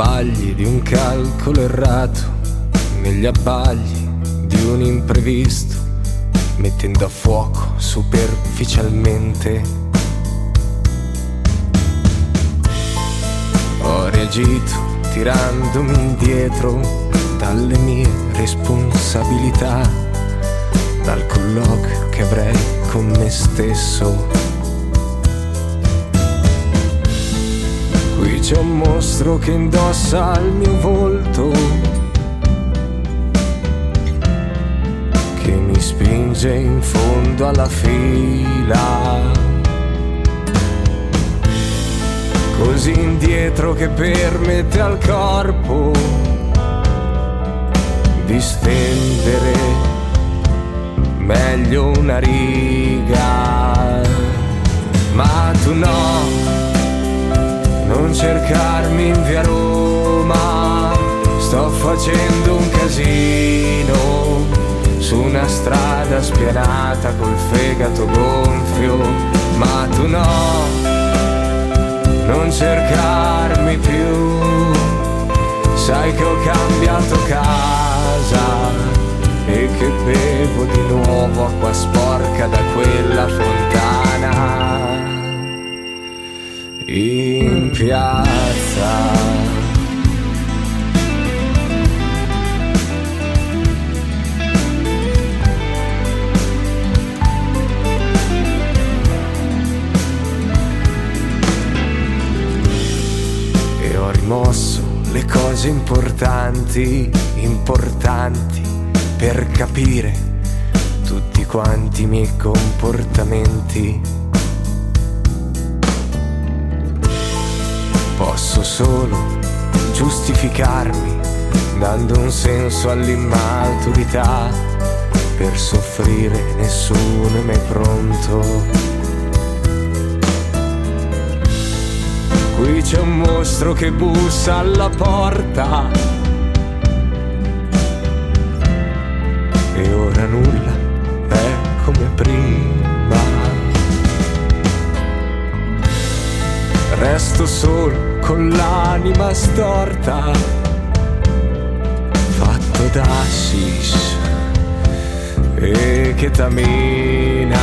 abbagli di un calcolo errato, negli abbagli di un imprevisto, mettendo a fuoco superficialmente. Ho reagito tirandomi indietro dalle mie responsabilità, dal colloquio che avrei con me stesso. C'è un mostro che indossa il mio volto, che mi spinge in fondo alla fila. così indietro che permette al corpo di stendere meglio una riga. Ma tu no, cercarmi in via Roma, sto facendo un casino su una strada spianata col fegato gonfio, ma tu no non cercarmi più, sai che ho cambiato casa in piazza. rimosso le cose importanti, importanti per capire tutti quanti i miei comportamenti. Posso solo giustificarmi dando un senso all'immaturità. Per soffrire nessuno è mai pronto Qui c'è un mostro che bussa alla porta. Resto solo con l'anima storta, fatto da hashish e ketamina.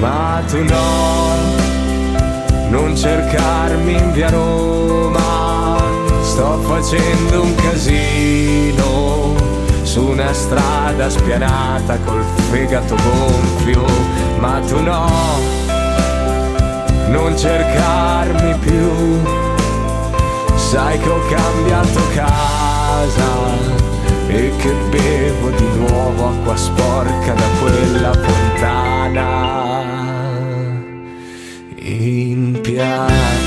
Ma tu no non cercarmi in via Roma, sto facendo un casino su una strada spianata col fegato gonfio, ma tu no, non cercarmi più, sai che ho cambiato casa e che bevo di nuovo acqua sporca da quella fontana in piazza.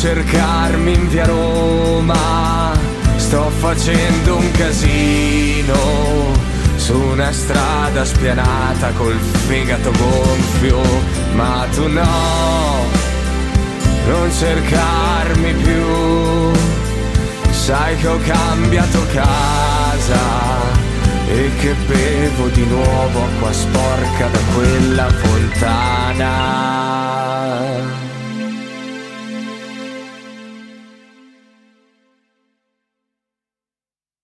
Cercarmi in via Roma, sto facendo un casino su una strada spianata col fegato gonfio, ma tu no, non cercarmi più, sai che ho cambiato casa e che bevo di nuovo acqua sporca da quella fonte